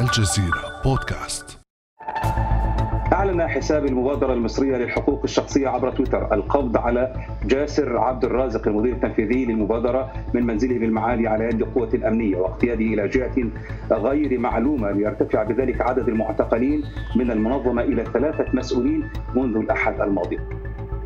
الجزيرة بودكاست. أعلن حساب المبادرة المصرية للحقوق الشخصية عبر تويتر. القبض على جاسر عبد الرازق المدير التنفيذي للمبادرة من منزله بالمعالي على يد قوة أمنية واقتياده إلى جهة غير معلومة. ليرتفع بذلك عدد المعتقلين من المنظمة إلى ثلاثة مسؤولين منذ الأحد الماضي.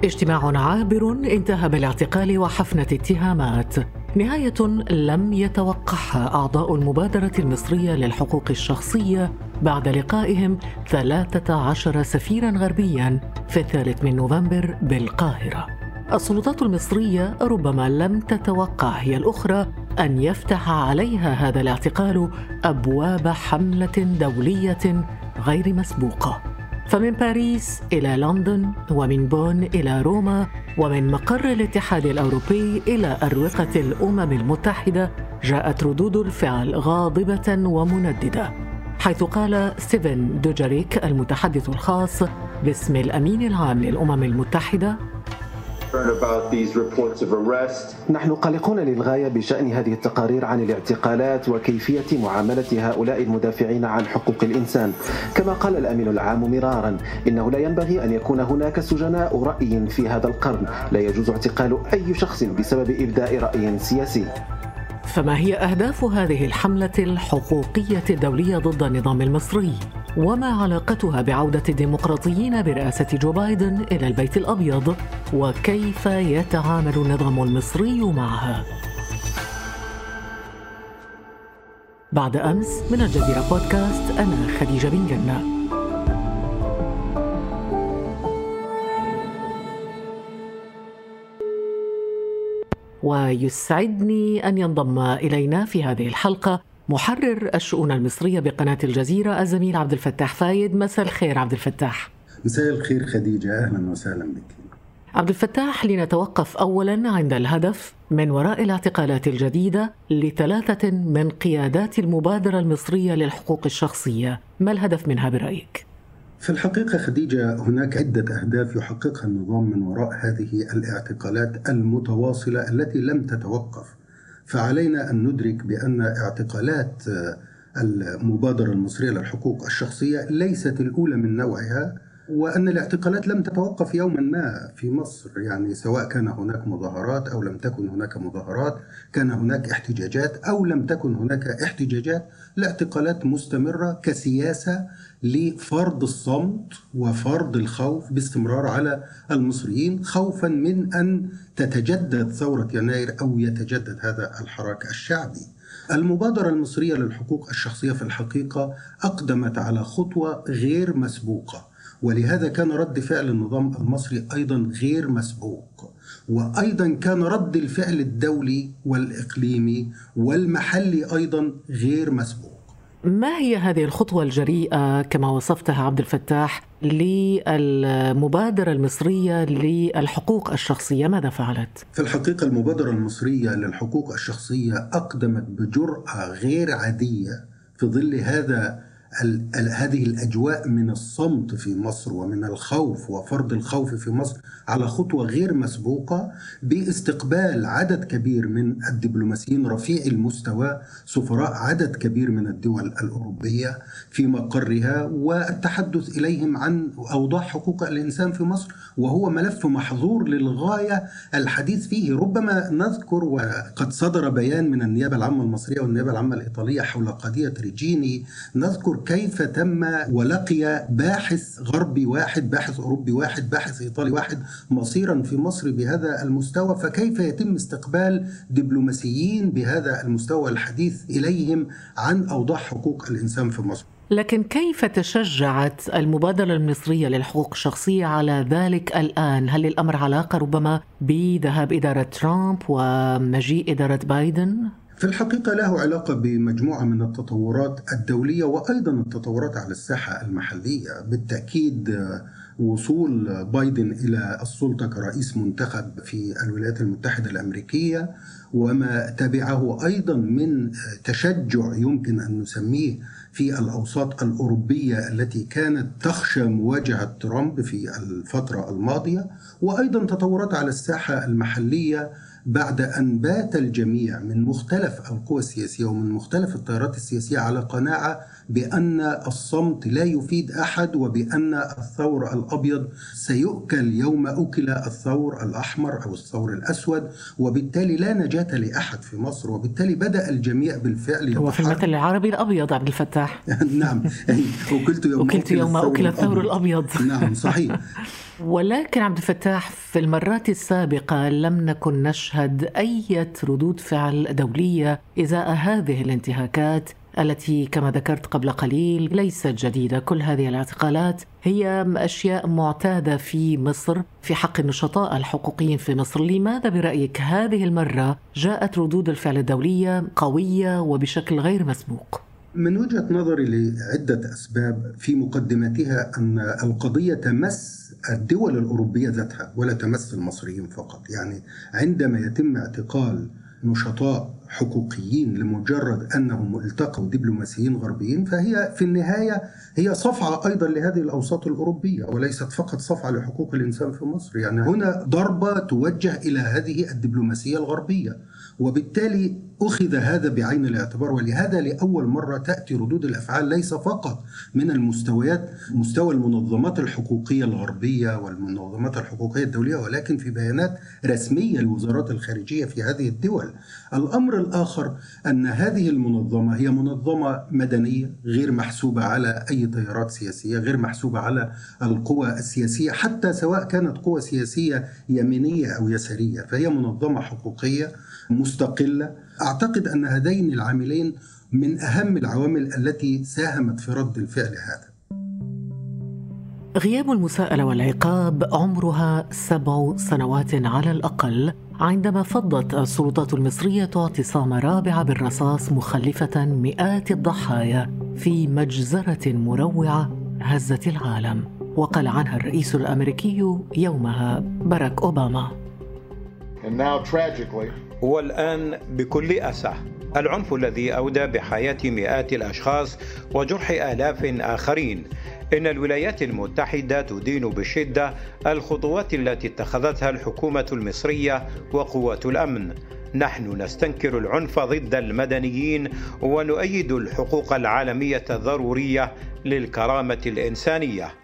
اجتماع عابر انتهى بالاعتقال وحفنة اتهامات. نهاية لم يتوقعها أعضاء المبادرة المصرية للحقوق الشخصية بعد لقائهم 13 سفيرا غربيا في الثالث من نوفمبر بالقاهرة. السلطات المصرية ربما لم تتوقع هي الأخرى أن يفتح عليها هذا الاعتقال أبواب حملة دولية غير مسبوقة. فمن باريس إلى لندن ومن بون إلى روما ومن مقر الاتحاد الأوروبي إلى أروقة الأمم المتحدة جاءت ردود الفعل غاضبة ومنددة حيث قال ستيفن دوجاريك المتحدث الخاص باسم الأمين العام للأمم المتحدة نحن قلقون للغاية بشأن هذه التقارير عن الاعتقالات وكيفية معاملة هؤلاء المدافعين عن حقوق الإنسان. كما قال الأمين العام مرارا إنه لا ينبغي أن يكون هناك سجناء رأي في هذا القرن. لا يجوز اعتقال أي شخص بسبب إبداء رأي سياسي. فما هي أهداف هذه الحملة الحقوقية الدولية ضد النظام المصري؟ وما علاقتها بعودة الديمقراطيين برئاسة جو بايدن إلى البيت الأبيض؟ وكيف يتعامل النظام المصري معها؟ بعد أمس من الجزيرة بودكاست أنا خديجة بن جنة ويسعدني أن ينضم إلينا في هذه الحلقة محرر الشؤون المصرية بقناة الجزيرة الزميل عبد الفتاح فايد. مساء الخير عبد الفتاح. مساء الخير خديجة أهلا وسهلا بك. عبد الفتاح لنتوقف اولا عند الهدف من وراء الاعتقالات الجديدة لثلاثة من قيادات المبادرة المصرية للحقوق الشخصية. ما الهدف منها برأيك؟ في الحقيقة خديجة هناك عدة أهداف يحققها النظام من وراء هذه الاعتقالات المتواصلة التي لم تتوقف. فعلينا أن ندرك بأن اعتقالات المبادرة المصرية للحقوق الشخصية ليست الأولى من نوعها. وأن الاعتقالات لم تتوقف يوما ما في مصر. يعني سواء كان هناك مظاهرات أو لم تكن هناك مظاهرات كان هناك احتجاجات أو لم تكن هناك احتجاجات الاعتقالات مستمرة كسياسة لفرض الصمت وفرض الخوف باستمرار على المصريين خوفا من أن تتجدد ثورة يناير أو يتجدد هذا الحراك الشعبي. المبادرة المصرية للحقوق الشخصية في الحقيقة أقدمت على خطوة غير مسبوقة. ولهذا كان رد فعل النظام المصري أيضا غير مسبوق وأيضا كان رد الفعل الدولي والإقليمي والمحلي أيضا غير مسبوق ما هي هذه الخطوة الجريئة كما وصفتها عبد الفتاح للمبادرة المصرية للحقوق الشخصية ماذا فعلت؟ في الحقيقة المبادرة المصرية للحقوق الشخصية أقدمت بجرأة غير عادية في ظل هذا هذه الأجواء من الصمت في مصر ومن الخوف وفرض الخوف في مصر على خطوة غير مسبوقة باستقبال عدد كبير من الدبلوماسيين رفيع المستوى سفراء عدد كبير من الدول الأوروبية في مقرها والتحدث إليهم عن أوضاع حقوق الإنسان في مصر وهو ملف محظور للغاية. الحديث فيه ربما نذكر وقد صدر بيان من النيابة العامة المصرية والنيابة العامة الإيطالية حول قضية ريجيني. نذكر كيف تم ولقي باحث غربي واحد باحث أوروبي واحد باحث إيطالي واحد مصيرا في مصر بهذا المستوى فكيف يتم استقبال دبلوماسيين بهذا المستوى الحديث إليهم عن أوضاع حقوق الإنسان في مصر لكن كيف تشجعت المبادرة المصرية للحقوق الشخصية على ذلك الآن؟ هل الأمر علاقة ربما بذهاب إدارة ترامب ومجيء إدارة بايدن؟ في الحقيقة له علاقة بمجموعة من التطورات الدولية وأيضا التطورات على الساحة المحلية بالتأكيد وصول بايدن إلى السلطة كرئيس منتخب في الولايات المتحدة الأمريكية وما تبعه أيضا من تشجع يمكن أن نسميه في الأوساط الأوروبية التي كانت تخشى مواجهة ترامب في الفترة الماضية وأيضا تطورات على الساحة المحلية بعد أن بات الجميع من مختلف القوى السياسية ومن مختلف التيارات السياسية على قناعة بأن الصمت لا يفيد أحد وبأن الثور الأبيض سيؤكل يوم أكل الثور الأحمر أو الثور الأسود وبالتالي لا نجاة لأحد في مصر وبالتالي بدأ الجميع بالفعل هو في المثل العربي الأبيض عبد الفتاح. نعم. أكلت يوم أكلت يوم أكل الثور الأبيض. نعم صحيح. ولكن عبد الفتاح في المرات السابقة لم نكن نشهد أي ردود فعل دولية إزاء هذه الانتهاكات. التي كما ذكرت قبل قليل ليست جديدة، كل هذه الاعتقالات هي أشياء معتادة في مصر في حق النشطاء الحقوقيين في مصر، لماذا برأيك هذه المرة جاءت ردود الفعل الدولية قوية وبشكل غير مسبوق؟ من وجهة نظري لعدة أسباب في مقدمتها أن القضية تمس الدول الأوروبية ذاتها ولا تمس المصريين فقط، يعني عندما يتم اعتقال نشطاء حقوقيين لمجرد أنهم التقوا دبلوماسيين غربيين فهي في النهاية هي صفعة أيضا لهذه الأوساط الأوروبية وليست فقط صفعة لحقوق الإنسان في مصر، يعني هنا ضربة توجه إلى هذه الدبلوماسية الغربية. وبالتالي أخذ هذا بعين الاعتبار ولهذا لأول مرة تأتي ردود الأفعال ليس فقط من المستويات مستوى المنظمات الحقوقية الغربية والمنظمات الحقوقية الدولية ولكن في بيانات رسمية لوزارات الخارجية في هذه الدول. الأمر الآخر أن هذه المنظمة هي منظمة مدنية غير محسوبة على أي تيارات سياسية غير محسوبة على القوى السياسية حتى سواء كانت قوى سياسية يمينية أو يسارية فهي منظمة حقوقية مستقلة. أعتقد أن هذين العاملين من أهم العوامل التي ساهمت في رد الفعل هذا. غياب المساءلة والعقاب عمرها سبع سنوات على الأقل عندما فضت السلطات المصرية اعتصام رابع بالرصاص مخلفة مئات الضحايا في مجزرة مروعة هزت العالم. وقال عنها الرئيس الأمريكي يومها باراك أوباما. And now tragically والآن بكل أسى العنف الذي أودى بحياة مئات الأشخاص وجرح آلاف آخرين. إن الولايات المتحدة تدين بشدة الخطوات التي اتخذتها الحكومة المصرية وقوات الأمن. نحن نستنكر العنف ضد المدنيين ونؤيد الحقوق العالمية الضرورية للكرامة الإنسانية.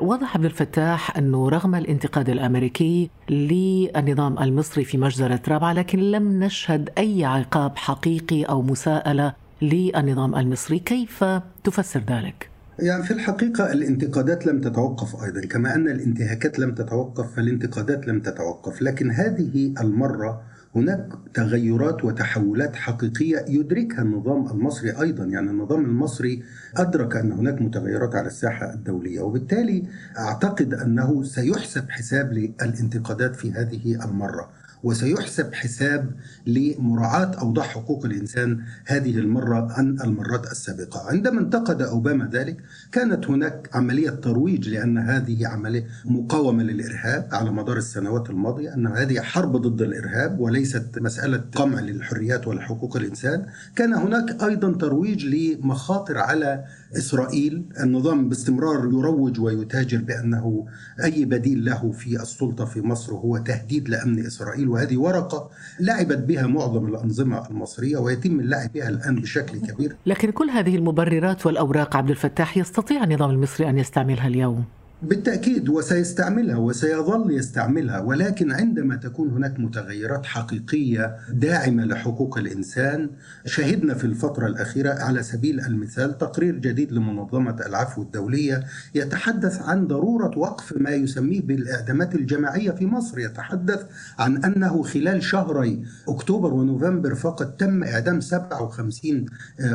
وضح عبد الفتاح أنه رغم الانتقاد الأمريكي للنظام المصري في مجزرة رابعة لكن لم نشهد أي عقاب حقيقي أو مساءلة للنظام المصري كيف تفسر ذلك؟ يعني في الحقيقة الانتقادات لم تتوقف أيضا كما أن الانتهاكات لم تتوقف فالانتقادات لم تتوقف لكن هذه المرة هناك تغيرات وتحولات حقيقية يدركها النظام المصري أيضا. يعني النظام المصري أدرك أن هناك متغيرات على الساحة الدولية وبالتالي أعتقد أنه سيحسب حساب للانتقادات في هذه المرة. وسيحسب حساب لمراعاة أوضاع حقوق الإنسان هذه المرة عن المرات السابقة. عندما انتقد أوباما ذلك كانت هناك عملية ترويج لأن هذه عملية مقاومة للإرهاب على مدار السنوات الماضية أن هذه حرب ضد الإرهاب وليست مسألة قمع للحريات ولحقوق الإنسان. كان هناك أيضا ترويج لمخاطر على إسرائيل. النظام باستمرار يروج ويتاجر بأنه أي بديل له في السلطة في مصر هو تهديد لأمن إسرائيل وهذه ورقة لعبت بها معظم الأنظمة المصرية ويتم اللعب بها الآن بشكل كبير. لكن كل هذه المبررات والأوراق عبد الفتاح يستطيع النظام المصري أن يستعملها اليوم؟ بالتأكيد وسيستعملها وسيظل يستعملها ولكن عندما تكون هناك متغيرات حقيقية داعمة لحقوق الإنسان شهدنا في الفترة الأخيرة على سبيل المثال تقرير جديد لمنظمة العفو الدولية يتحدث عن ضرورة وقف ما يسميه بالإعدامات الجماعية في مصر. يتحدث عن أنه خلال شهري أكتوبر ونوفمبر فقط تم إعدام 57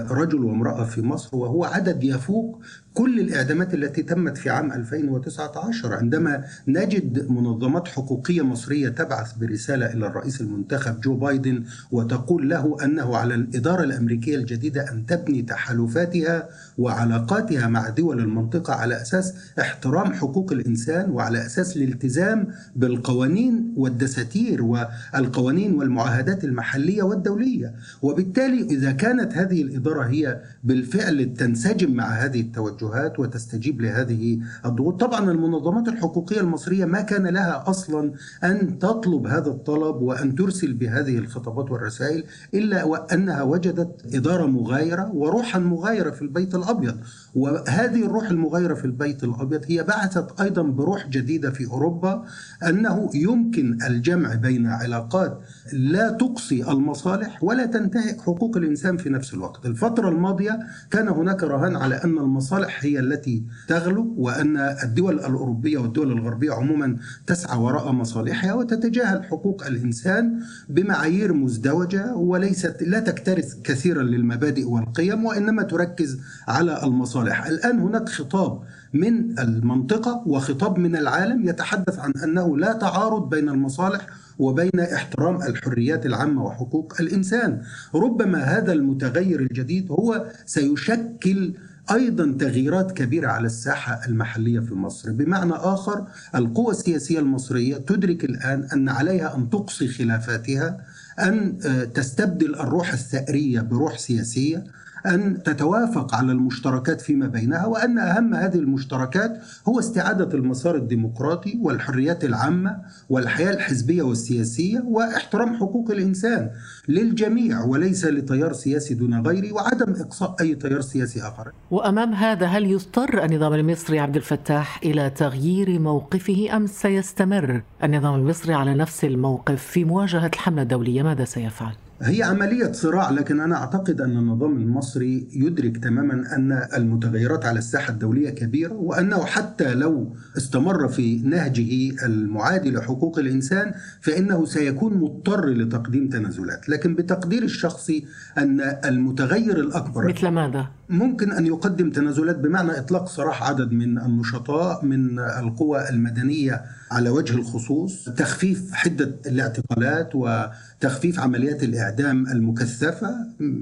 رجل وامرأة في مصر وهو عدد يفوق كل الإعدامات التي تمت في عام 2019 عندما نجد منظمات حقوقية مصرية تبعث برسالة إلى الرئيس المنتخب جو بايدن وتقول له أنه على الإدارة الأمريكية الجديدة أن تبني تحالفاتها وعلاقاتها مع دول المنطقة على أساس احترام حقوق الإنسان وعلى أساس الالتزام بالقوانين والدساتير والقوانين والمعاهدات المحلية والدولية. وبالتالي إذا كانت هذه الإدارة هي بالفعل تنسجم مع هذه التوجهات التوجهات وتستجيب لهذه الضغوط. طبعا المنظمات الحقوقية المصرية ما كان لها أصلا أن تطلب هذا الطلب وأن ترسل بهذه الخطابات والرسائل إلا وأنها وجدت إدارة مغايرة وروحا مغايرة في البيت الأبيض. وهذه الروح المغايرة في البيت الأبيض هي بعثت أيضا بروح جديدة في أوروبا أنه يمكن الجمع بين علاقات لا تقصي المصالح ولا تنتهك حقوق الإنسان في نفس الوقت. الفترة الماضية كان هناك رهان على أن المصالح هي التي تغلو وأن الدول الأوروبية والدول الغربية عموما تسعى وراء مصالحها وتتجاهل حقوق الإنسان بمعايير مزدوجة وليست لا تكترث كثيرا للمبادئ والقيم وإنما تركز على المصالح. الآن هناك خطاب من المنطقة وخطاب من العالم يتحدث عن أنه لا تعارض بين المصالح وبين احترام الحريات العامة وحقوق الإنسان. ربما هذا المتغير الجديد هو سيشكل أيضا تغييرات كبيرة على الساحة المحلية في مصر، بمعنى آخر القوى السياسية المصرية تدرك الآن أن عليها أن تقصي خلافاتها، أن تستبدل الروح الثأرية بروح سياسية، أن تتوافق على المشتركات فيما بينها وأن أهم هذه المشتركات هو استعادة المسار الديمقراطي والحريات العامة والحياة الحزبية والسياسية واحترام حقوق الإنسان للجميع وليس لتيار سياسي دون غيره وعدم إقصاء أي تيار سياسي آخر وأمام هذا هل يضطر النظام المصري عبد الفتاح إلى تغيير موقفه أم سيستمر النظام المصري على نفس الموقف في مواجهة الحملة الدولية ماذا سيفعل؟ هي عملية صراع لكن أنا أعتقد أن النظام المصري يدرك تماما أن المتغيرات على الساحة الدولية كبيرة وأنه حتى لو استمر في نهجه المعادي لحقوق الإنسان فإنه سيكون مضطر لتقديم تنازلات لكن بتقدير الشخصي أن المتغير الأكبر مثل ماذا؟ ممكن أن يقدم تنازلات بمعنى إطلاق سراح عدد من النشطاء من القوى المدنية على وجه الخصوص تخفيف حدة الاعتقالات وتخفيف عمليات الإعدام المكثفة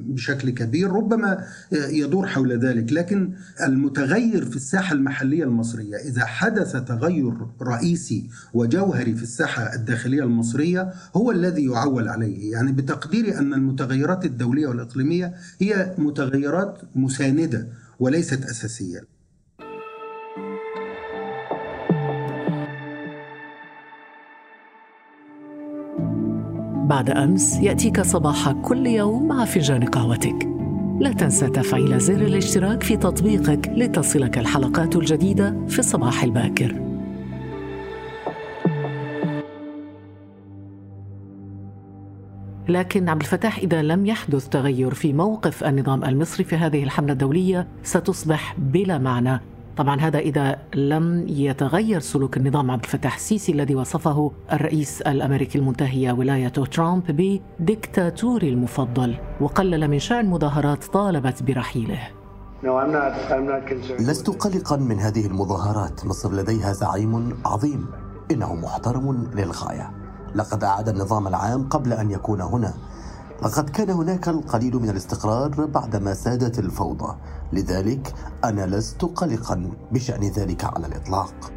بشكل كبير ربما يدور حول ذلك. لكن المتغير في الساحة المحلية المصرية إذا حدث تغير رئيسي وجوهري في الساحة الداخلية المصرية هو الذي يعول عليه. يعني بتقديري أن المتغيرات الدولية والإقليمية هي متغيرات مساندة وليست أساسية. بعد أمس يأتيك صباح كل يوم مع فنجان قهوتك. لا تنسى تفعيل زر الاشتراك في تطبيقك لتصلك الحلقات الجديدة في الصباح الباكر. لكن عبد الفتاح إذا لم يحدث تغير في موقف النظام المصري في هذه الحملة الدولية ستصبح بلا معنى. طبعا هذا إذا لم يتغير سلوك النظام عبد الفتاح السيسي الذي وصفه الرئيس الأمريكي المنتهي ولاية ترامب بديكتاتوري المفضل وقلل من شأن مظاهرات طالبت برحيله. لست قلقا من هذه المظاهرات مصر لديها زعيم عظيم. إنه محترم للغاية. لقد أعاد النظام العام قبل أن يكون هنا. لقد كان هناك القليل من الاستقرار بعدما سادت الفوضى. لذلك أنا لست قلقا بشأن ذلك على الإطلاق.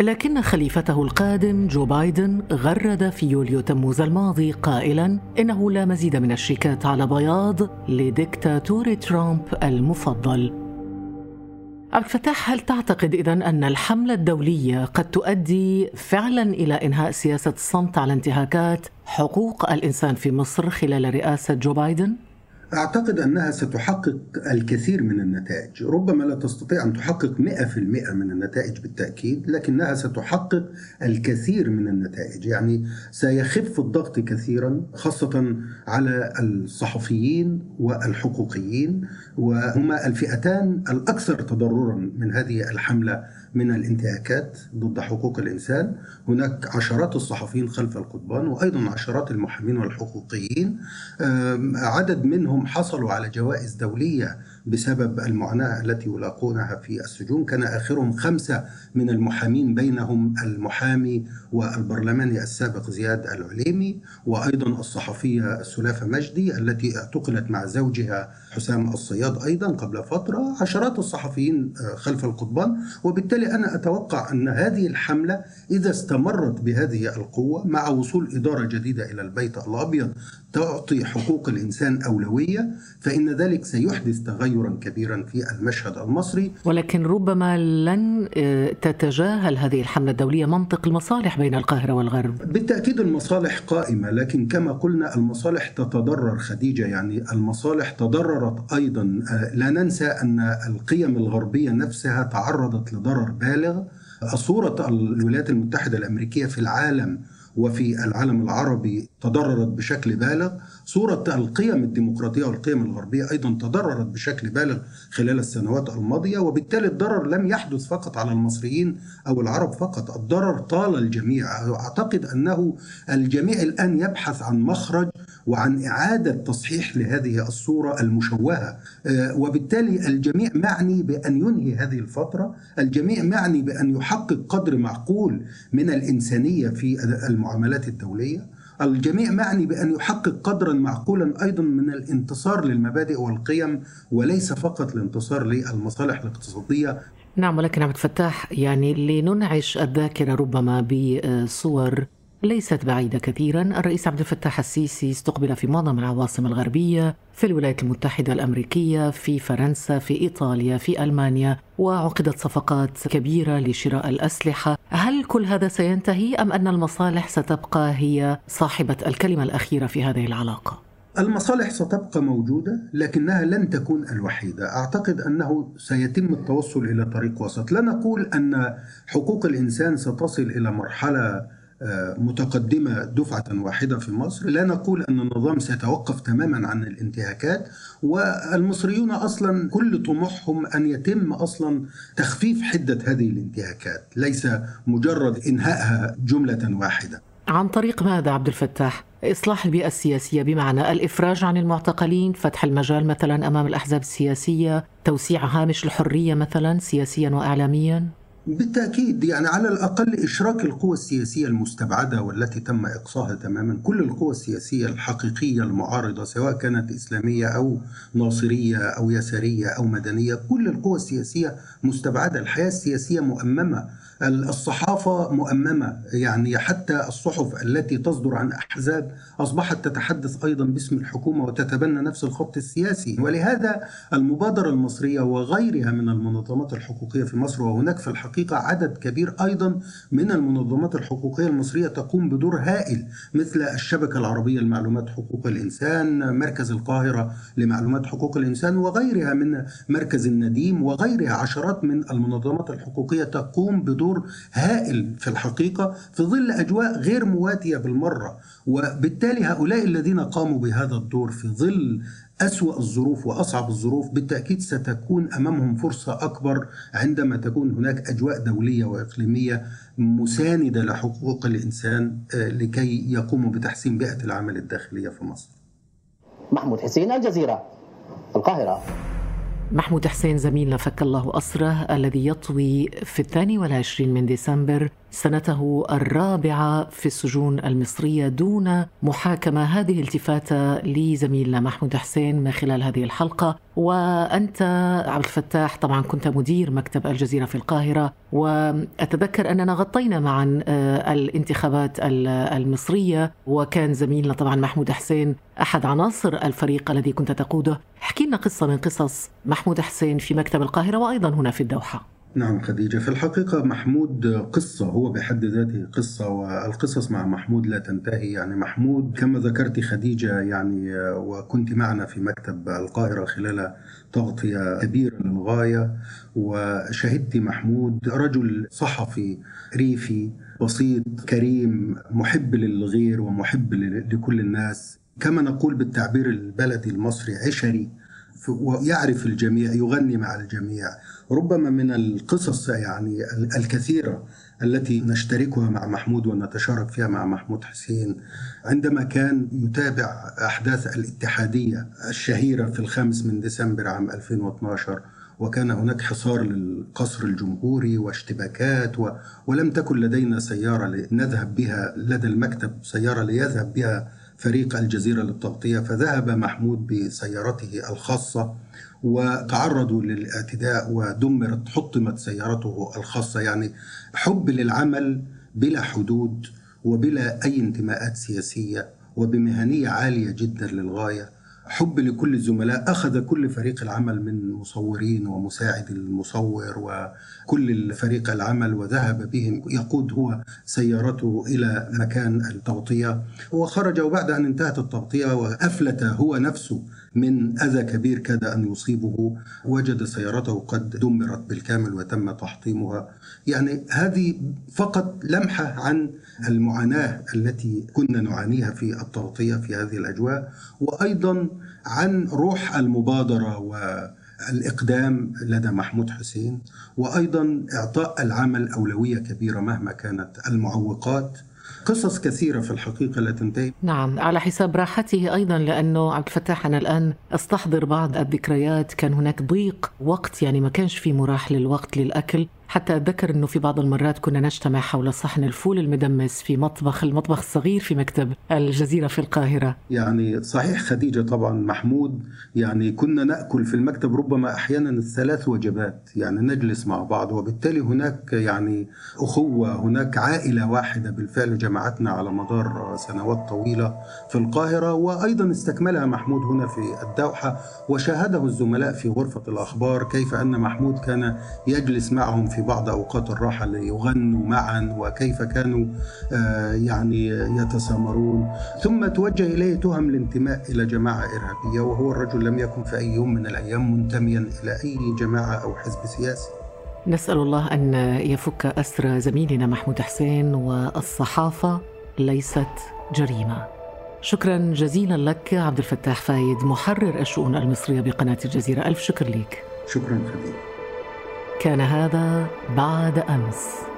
لكن خليفته القادم جو بايدن غرد في يوليو تموز الماضي قائلا إنه لا مزيد من الشيكات على بياض لديكتاتور ترامب المفضل. عبد الفتاح هل تعتقد اذا أن الحملة الدولية قد تؤدي فعلا إلى إنهاء سياسة الصمت على انتهاكات حقوق الإنسان في مصر خلال رئاسة جو بايدن؟ أعتقد أنها ستحقق الكثير من النتائج. ربما لا تستطيع أن تحقق 100% من النتائج بالتأكيد لكنها ستحقق الكثير من النتائج. يعني سيخف الضغط كثيرا خاصة على الصحفيين والحقوقيين وهما الفئتان الأكثر تضررا من هذه الحملة من الانتهاكات ضد حقوق الإنسان. هناك عشرات الصحفيين خلف القضبان وأيضا عشرات المحامين والحقوقيين. عدد منهم حصلوا على جوائز دولية بسبب المعاناة التي يلاقونها في السجون. كان آخرهم خمسة من المحامين بينهم المحامي والبرلماني السابق زياد العليمي وأيضا الصحفية سلافة مجدي التي اعتقلت مع زوجها حسام الصياد أيضا قبل فترة عشرات الصحفيين آه، خلف القضبان وبالتالي أنا أتوقع أن هذه الحملة إذا استمرت بهذه القوة مع وصول إدارة جديدة إلى البيت الأبيض تعطي حقوق الإنسان أولوية فإن ذلك سيحدث تغيرا كبيرا في المشهد المصري. ولكن ربما لن آه، تتجاهل هذه الحملة الدولية منطق المصالح بين القاهرة والغرب. بالتأكيد المصالح قائمة لكن كما قلنا المصالح تتضرر خديجة يعني المصالح تضررت أيضا. آه، لا ننسى أن القيم الغربية نفسها تعرضت لضرر بالغ. صورة الولايات المتحدة الأمريكية في العالم وفي العالم العربي تضررت بشكل بالغ. صورة القيم الديمقراطية والقيم الغربية أيضا تضررت بشكل بالغ خلال السنوات الماضية وبالتالي الضرر لم يحدث فقط على المصريين أو العرب فقط. الضرر طال الجميع. أعتقد أنه الجميع الآن يبحث عن مخرج وعن إعادة تصحيح لهذه الصورة المشوهة. آه، وبالتالي الجميع معني بأن ينهي هذه الفترة الجميع معني بأن يحقق قدر معقول من الإنسانية في المعاملات الدولية. الجميع معني بأن يحقق قدرا معقولا أيضا من الانتصار للمبادئ والقيم وليس فقط الانتصار للمصالح الاقتصادية. نعم ولكن عبد الفتاح يعني لننعش الذاكرة ربما بصور ليست بعيدة كثيرا. الرئيس عبد الفتاح السيسي استقبل في معظم العواصم الغربية في الولايات المتحدة الأمريكية في فرنسا في إيطاليا في ألمانيا وعقدت صفقات كبيرة لشراء الأسلحة. هل كل هذا سينتهي أم أن المصالح ستبقى هي صاحبة الكلمة الأخيرة في هذه العلاقة؟ المصالح ستبقى موجودة لكنها لن تكون الوحيدة. أعتقد أنه سيتم التوصل إلى طريق وسط. لا نقول أن حقوق الإنسان ستصل إلى مرحلة متقدمة دفعة واحدة في مصر. لا نقول أن النظام سيتوقف تماما عن الانتهاكات والمصريون أصلا كل طموحهم أن يتم أصلا تخفيف حدة هذه الانتهاكات ليس مجرد إنهائها جملة واحدة. عن طريق ماذا عبد الفتاح؟ إصلاح البيئة السياسية بمعنى الإفراج عن المعتقلين فتح المجال مثلا أمام الأحزاب السياسية توسيع هامش الحرية مثلا سياسيا وإعلاميا؟ بالتأكيد يعني على الأقل إشراك القوى السياسية المستبعدة والتي تم إقصاها تماما كل القوى السياسية الحقيقية المعارضة سواء كانت إسلامية أو ناصرية أو يسارية أو مدنية كل القوى السياسية مستبعدة. الحياة السياسية مؤممة الصحافة مؤممة. يعني حتى الصحف التي تصدر عن أحزاب أصبحت تتحدث أيضا باسم الحكومة وتتبنى نفس الخط السياسي. ولهذا المبادرة المصرية وغيرها من المنظمات الحقوقية في مصر وهناك في الحقيقة عدد كبير أيضا من المنظمات الحقوقية المصرية تقوم بدور هائل مثل الشبكة العربية لمعلومات حقوق الإنسان مركز القاهرة لمعلومات حقوق الإنسان وغيرها من مركز النديم وغيرها عشرات من المنظمات الحقوقية تقوم بدور دور هائل في الحقيقة في ظل أجواء غير مواتية بالمرة. وبالتالي هؤلاء الذين قاموا بهذا الدور في ظل أسوأ الظروف وأصعب الظروف بالتأكيد ستكون أمامهم فرصة أكبر عندما تكون هناك أجواء دولية وإقليمية مساندة لحقوق الإنسان آه، لكي يقوموا بتحسين بيئة العمل الداخلية في مصر. محمود حسين الجزيرة القاهرة. محمود حسين زميلنا فك الله أسره الذي يطوي في الثاني والعشرين من ديسمبر سنته الرابعة في السجون المصرية دون محاكمة. هذه التفاتة لزميلنا محمود حسين من خلال هذه الحلقة. وأنت عبد الفتاح طبعا كنت مدير مكتب الجزيرة في القاهرة. وأتذكر أننا غطينا معا آه، الانتخابات المصرية. وكان زميلنا طبعا محمود حسين أحد عناصر الفريق الذي كنت تقوده. احكي لنا قصة من قصص محمود حسين في مكتب القاهرة وأيضا هنا في الدوحة. نعم خديجة في الحقيقة محمود قصة هو بحد ذاته قصة والقصص مع محمود لا تنتهي. يعني محمود كما ذكرت خديجة يعني وكنت معنا في مكتب القاهرة خلال تغطية كبيرة للغاية وشهدت محمود رجل صحفي ريفي بسيط كريم محب للغير ومحب لكل الناس. كما نقول بالتعبير البلدي المصري عشري ويعرف الجميع يغني مع الجميع. ربما من القصص يعني الكثيرة التي نشتركها مع محمود ونتشارك فيها مع محمود حسين عندما كان يتابع أحداث الاتحادية الشهيرة في الخامس من ديسمبر عام 2012 وكان هناك حصار للقصر الجمهوري واشتباكات و... ولم تكن لدينا سيارة لنذهب بها لدى المكتب سيارة ليذهب بها فريق الجزيرة للتغطية فذهب محمود بسيارته الخاصة وتعرضوا للاعتداء ودمرت حطمت سيارته الخاصة. يعني حب للعمل بلا حدود وبلا أي انتماءات سياسية وبمهنية عالية جدا للغاية. حب لكل الزملاء أخذ كل فريق العمل من مصورين ومساعد المصور وكل فريق العمل وذهب بهم يقود هو سيارته إلى مكان التغطية. وخرج وبعد أن انتهت التغطية وأفلت هو نفسه من أذى كبير كاد أن يصيبه وجد سيارته قد دمرت بالكامل وتم تحطيمها. يعني هذه فقط لمحة عن المعاناة التي كنا نعانيها في التغطية في هذه الأجواء وأيضا عن روح المبادرة والإقدام لدى محمود حسين وأيضا إعطاء العمل أولوية كبيرة مهما كانت المعوقات. قصص كثيرة في الحقيقة لا تنتهي. نعم على حساب راحته أيضا لأنه عبد الفتاح أنا الآن أستحضر بعض الذكريات. كان هناك ضيق وقت يعني ما كانش في مراح للوقت للأكل. حتى أتذكر أنه في بعض المرات كنا نجتمع حول صحن الفول المدمس في مطبخ المطبخ الصغير في مكتب الجزيرة في القاهرة. يعني صحيح خديجة طبعا محمود يعني كنا نأكل في المكتب ربما أحيانا الثلاث وجبات يعني نجلس مع بعض وبالتالي هناك يعني أخوة هناك عائلة واحدة بالفعل جمعتنا على مدار سنوات طويلة في القاهرة وأيضا استكملها محمود هنا في الدوحة وشاهده الزملاء في غرفة الأخبار كيف أن محمود كان يجلس معهم في بعض أوقات الراحة ليغنوا معا وكيف كانوا آه، يعني يتسامرون. ثم توجه إليه تهم الانتماء إلى جماعة إرهابية وهو الرجل لم يكن في أي يوم من الأيام منتميا إلى أي جماعة أو حزب سياسي. نسأل الله أن يفك أسر زميلنا محمود حسين والصحافة ليست جريمة. شكرا جزيلا لك عبد الفتاح فايد محرر الشؤون المصرية بقناة الجزيرة. ألف شكر لك شكرا فضيلة كان هذا بعد أمس.